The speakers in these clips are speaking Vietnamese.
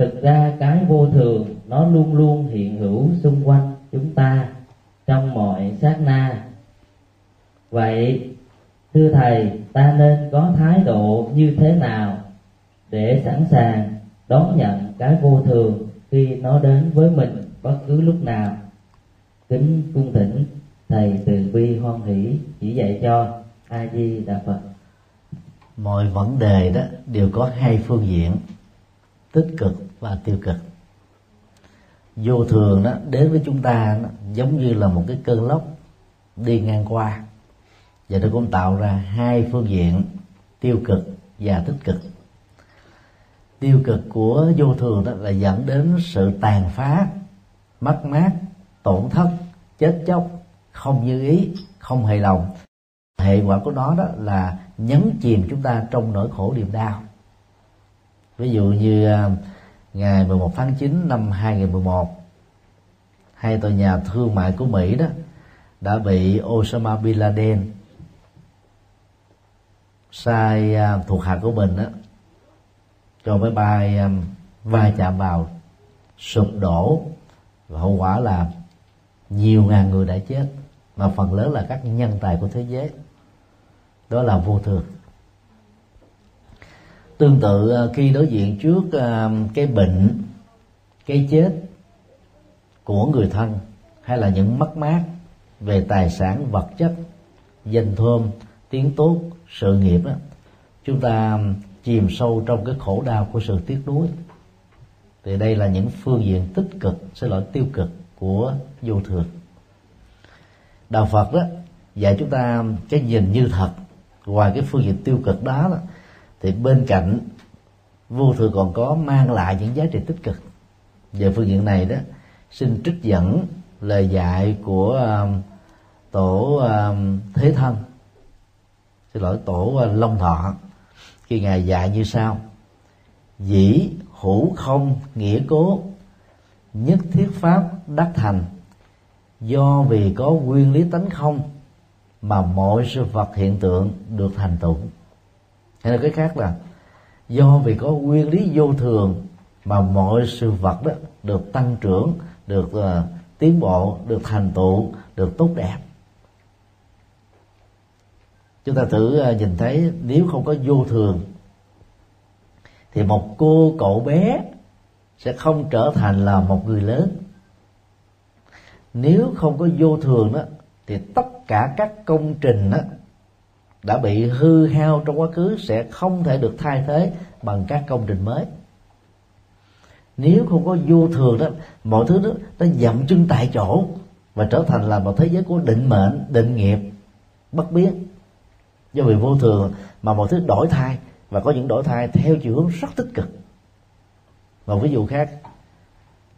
thực ra cái vô thường, nó luôn luôn hiện hữu xung quanh chúng ta, trong mọi sát na. Vậy, thưa thầy, ta nên có thái độ như thế nào để sẵn sàng đón nhận cái vô thường khi nó đến với mình bất cứ lúc nào? Kính cung thỉnh thầy từ bi hoan hỷ chỉ dạy cho a di đà phật. Mọi vấn đề đó đều có hai phương diện tích cực và tiêu cực. Vô thường đó đến với chúng ta đó, giống như là một cái cơn lốc đi ngang qua. Và nó cũng tạo ra hai phương diện tiêu cực và tích cực. Tiêu cực của vô thường đó là dẫn đến sự tàn phá mất mát tổn thất chết chóc không như ý không hài lòng. Hệ quả của nó đó là nhấn chìm chúng ta trong nỗi khổ niềm đau ví dụ như à, ngày 11 tháng 9 năm 2011 hai tòa nhà thương mại của Mỹ đó đã bị Osama bin Laden sai à, thuộc hạ của mình đó cho máy bay à, va chạm vào sụp đổ và hậu quả là nhiều ngàn người đã chết mà phần lớn là các nhân tài của thế giới. Đó là vô thường tương tự ờ, khi đối diện trước ờ, cái bệnh cái chết của người thân hay là những mất mát về tài sản vật chất danh thơm tiếng tốt sự nghiệp đó chúng ta chìm sâu trong cái khổ đau của sự tiếc nuối. Thì đây là những phương diện tích cực xin lỗi tiêu cực của vô thường. Đạo phật đó dạy chúng ta cái nhìn như thật. Ngoài cái phương diện tiêu cực đó, đó thì bên cạnh vô thường còn có mang lại những giá trị tích cực. Về phương diện này đó xin trích dẫn lời dạy của um, tổ um, thế thân. Xin lỗi tổ uh, long thọ. Khi ngài dạy như sau. Dĩ hữu không nghĩa cố nhất thiết pháp đắc thành. Do vì có nguyên lý tánh không mà mọi sự vật hiện tượng được thành tựu hay là cái khác là do vì có nguyên lý vô thường mà mọi sự vật đó được tăng trưởng được uh, tiến bộ được thành tựu được tốt đẹp. Chúng ta thử uh, nhìn thấy nếu không có vô thường thì một cô cậu bé sẽ không trở thành là một người lớn. Nếu không có vô thường đó thì tất cả các công trình đó đã bị hư hao trong quá khứ sẽ không thể được thay thế bằng các công trình mới. Nếu không có vô thường đó mọi thứ đó nó dậm chân tại chỗ và trở thành là một thế giới của định mệnh định nghiệp bất biến. Do vì vô thường mà mọi thứ đổi thay và có những đổi thay theo chiều hướng rất tích cực. Một ví dụ khác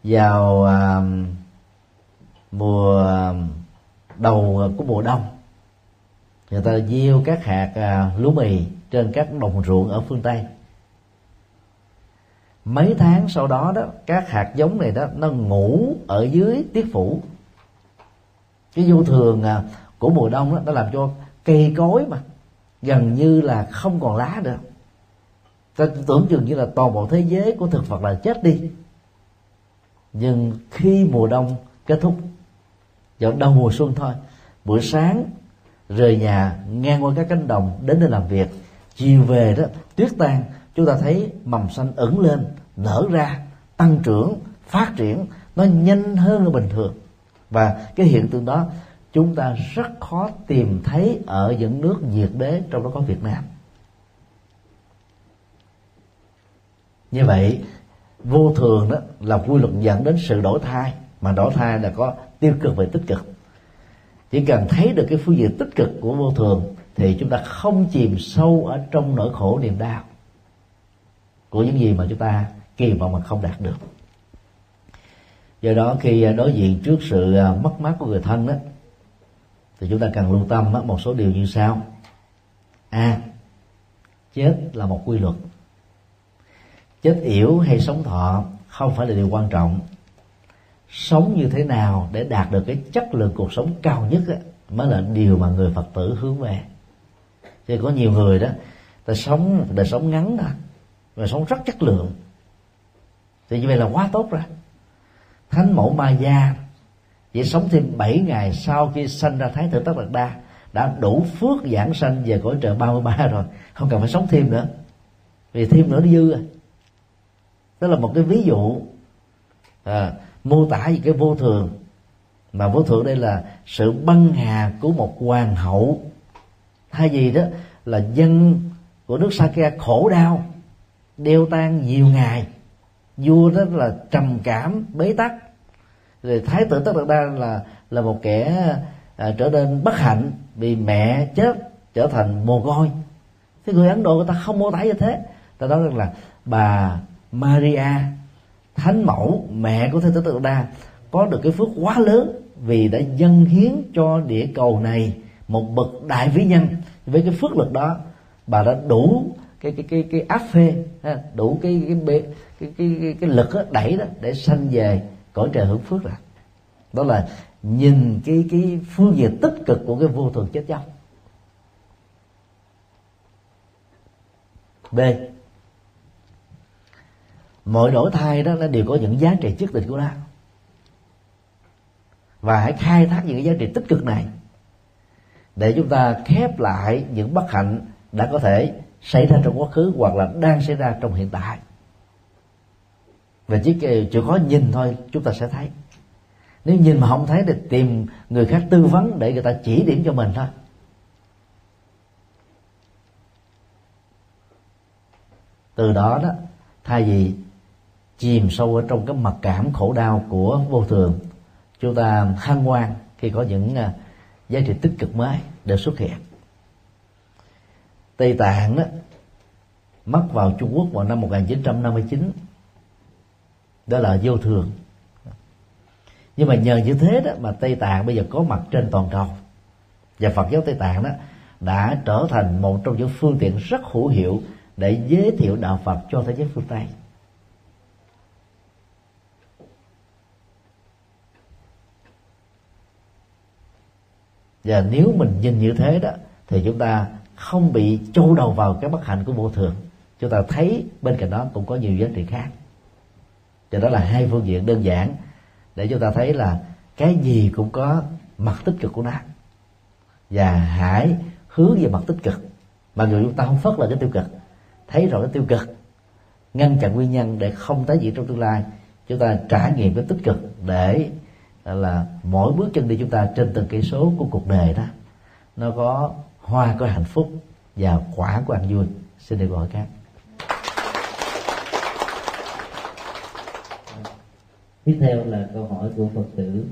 vào à, mùa à, đầu của mùa đông người ta gieo các hạt à, lúa mì trên các đồng ruộng ở phương tây. Mấy tháng sau đó đó các hạt giống này đó nó ngủ ở dưới tiết phủ. Cái vô thường à, của mùa đông đó nó làm cho cây cối mà gần như là không còn lá nữa. ta tưởng chừng như là toàn bộ thế giới của thực vật là chết đi. Nhưng khi mùa đông kết thúc vào đầu mùa xuân thôi buổi sáng rời nhà, ngang qua các cánh đồng, đến nơi làm việc. Chiều về đó, tuyết tan, chúng ta thấy mầm xanh ẩn lên, nở ra, tăng trưởng, phát triển, nó nhanh hơn là bình thường. Và cái hiện tượng đó, chúng ta rất khó tìm thấy ở những nước nhiệt đới trong đó có Việt Nam. Như vậy, vô thường đó là quy luật dẫn đến sự đổi thay, mà đổi thay là có tiêu cực và tích cực chỉ cần thấy được cái phương diện tích cực của vô thường thì chúng ta không chìm sâu ở trong nỗi khổ niềm đau của những gì mà chúng ta kỳ vọng mà không đạt được. Do đó khi à, đối diện trước sự à, mất mát của người thân đó thì chúng ta cần lưu tâm một số điều như sau. A. Chết là một quy luật. Chết yểu hay sống thọ không phải là điều quan trọng sống như thế nào để đạt được cái chất lượng cuộc sống cao nhất á, mới là điều mà người phật tử hướng về. Chứ có nhiều người đó ta sống đời sống ngắn thôi và sống rất chất lượng. Thì như vậy là quá tốt rồi. Thánh mẫu ma gia chỉ sống thêm 7 ngày sau khi sanh ra thái tử tất đạt đa đã đủ phước giảng sanh về cõi trời 33 rồi không cần phải sống thêm nữa. Vì thêm nữa nó dư rồi. Đó là một cái ví dụ. À, mô tả về cái vô thường. Mà vô thường đây là sự băng hà của một hoàng hậu. Thay vì đó là dân của nước Sakya khổ đau đeo tan nhiều ngày vua đó là trầm cảm bế tắc. Rồi thái tử tất đạt đa là là một kẻ à, trở nên bất hạnh vì mẹ chết trở thành mồ côi. Thế người ấn độ người ta không mô tả như thế. Ta nói rằng là bà maria thánh mẫu mẹ của thế tử tất đa có được cái phước quá lớn vì đã dâng hiến cho địa cầu này một bậc đại vĩ nhân. Với cái phước lực đó bà đã đủ cái cái cái cái áp phê đủ cái cái cái cái, cái, cái, cái lực đó, đẩy đó để sanh về cõi trời hưởng phước rồi đó là nhìn cái cái phương diện tích cực của cái vô thường chết chóc. B mọi đổi thay đó nó đều có những giá trị nhất định của nó. Và hãy khai thác những cái giá trị tích cực này để chúng ta khép lại những bất hạnh đã có thể xảy ra trong quá khứ hoặc là đang xảy ra trong hiện tại. Và chỉ chỉ có nhìn thôi, chúng ta sẽ thấy. Nếu nhìn mà không thấy thì tìm người khác tư vấn để người ta chỉ điểm cho mình thôi. Từ đó đó, thay vì chìm sâu ở trong cái mặc cảm khổ đau của vô thường. Chúng ta hân hoan khi có những à, giá trị tích cực mới được xuất hiện. Tây Tạng đó mất vào Trung Quốc vào năm 1959 đó là vô thường. Nhưng mà nhờ như thế đó mà Tây Tạng bây giờ có mặt trên toàn cầu. Và Phật giáo Tây Tạng đó đã trở thành một trong những phương tiện rất hữu hiệu để giới thiệu đạo Phật cho thế giới phương Tây. Và nếu mình nhìn như thế đó, thì chúng ta không bị châu đầu vào cái bất hạnh của vô thường. Chúng ta thấy bên cạnh đó cũng có nhiều giá trị khác. Cho đó là hai phương diện đơn giản để chúng ta thấy là cái gì cũng có mặt tích cực của nó. Và hãy hướng về mặt tích cực. Mà người chúng ta không phớt là cái tiêu cực, thấy rõ cái tiêu cực, ngăn chặn nguyên nhân để không tái diễn trong tương lai, chúng ta trải nghiệm cái tích cực để là mỗi bước chân đi chúng ta trên từng cây số của cuộc đời đó, nó có hoa, có hạnh phúc và quả của ăn vui. Xin được gọi các tiếp theo là câu hỏi của phật tử.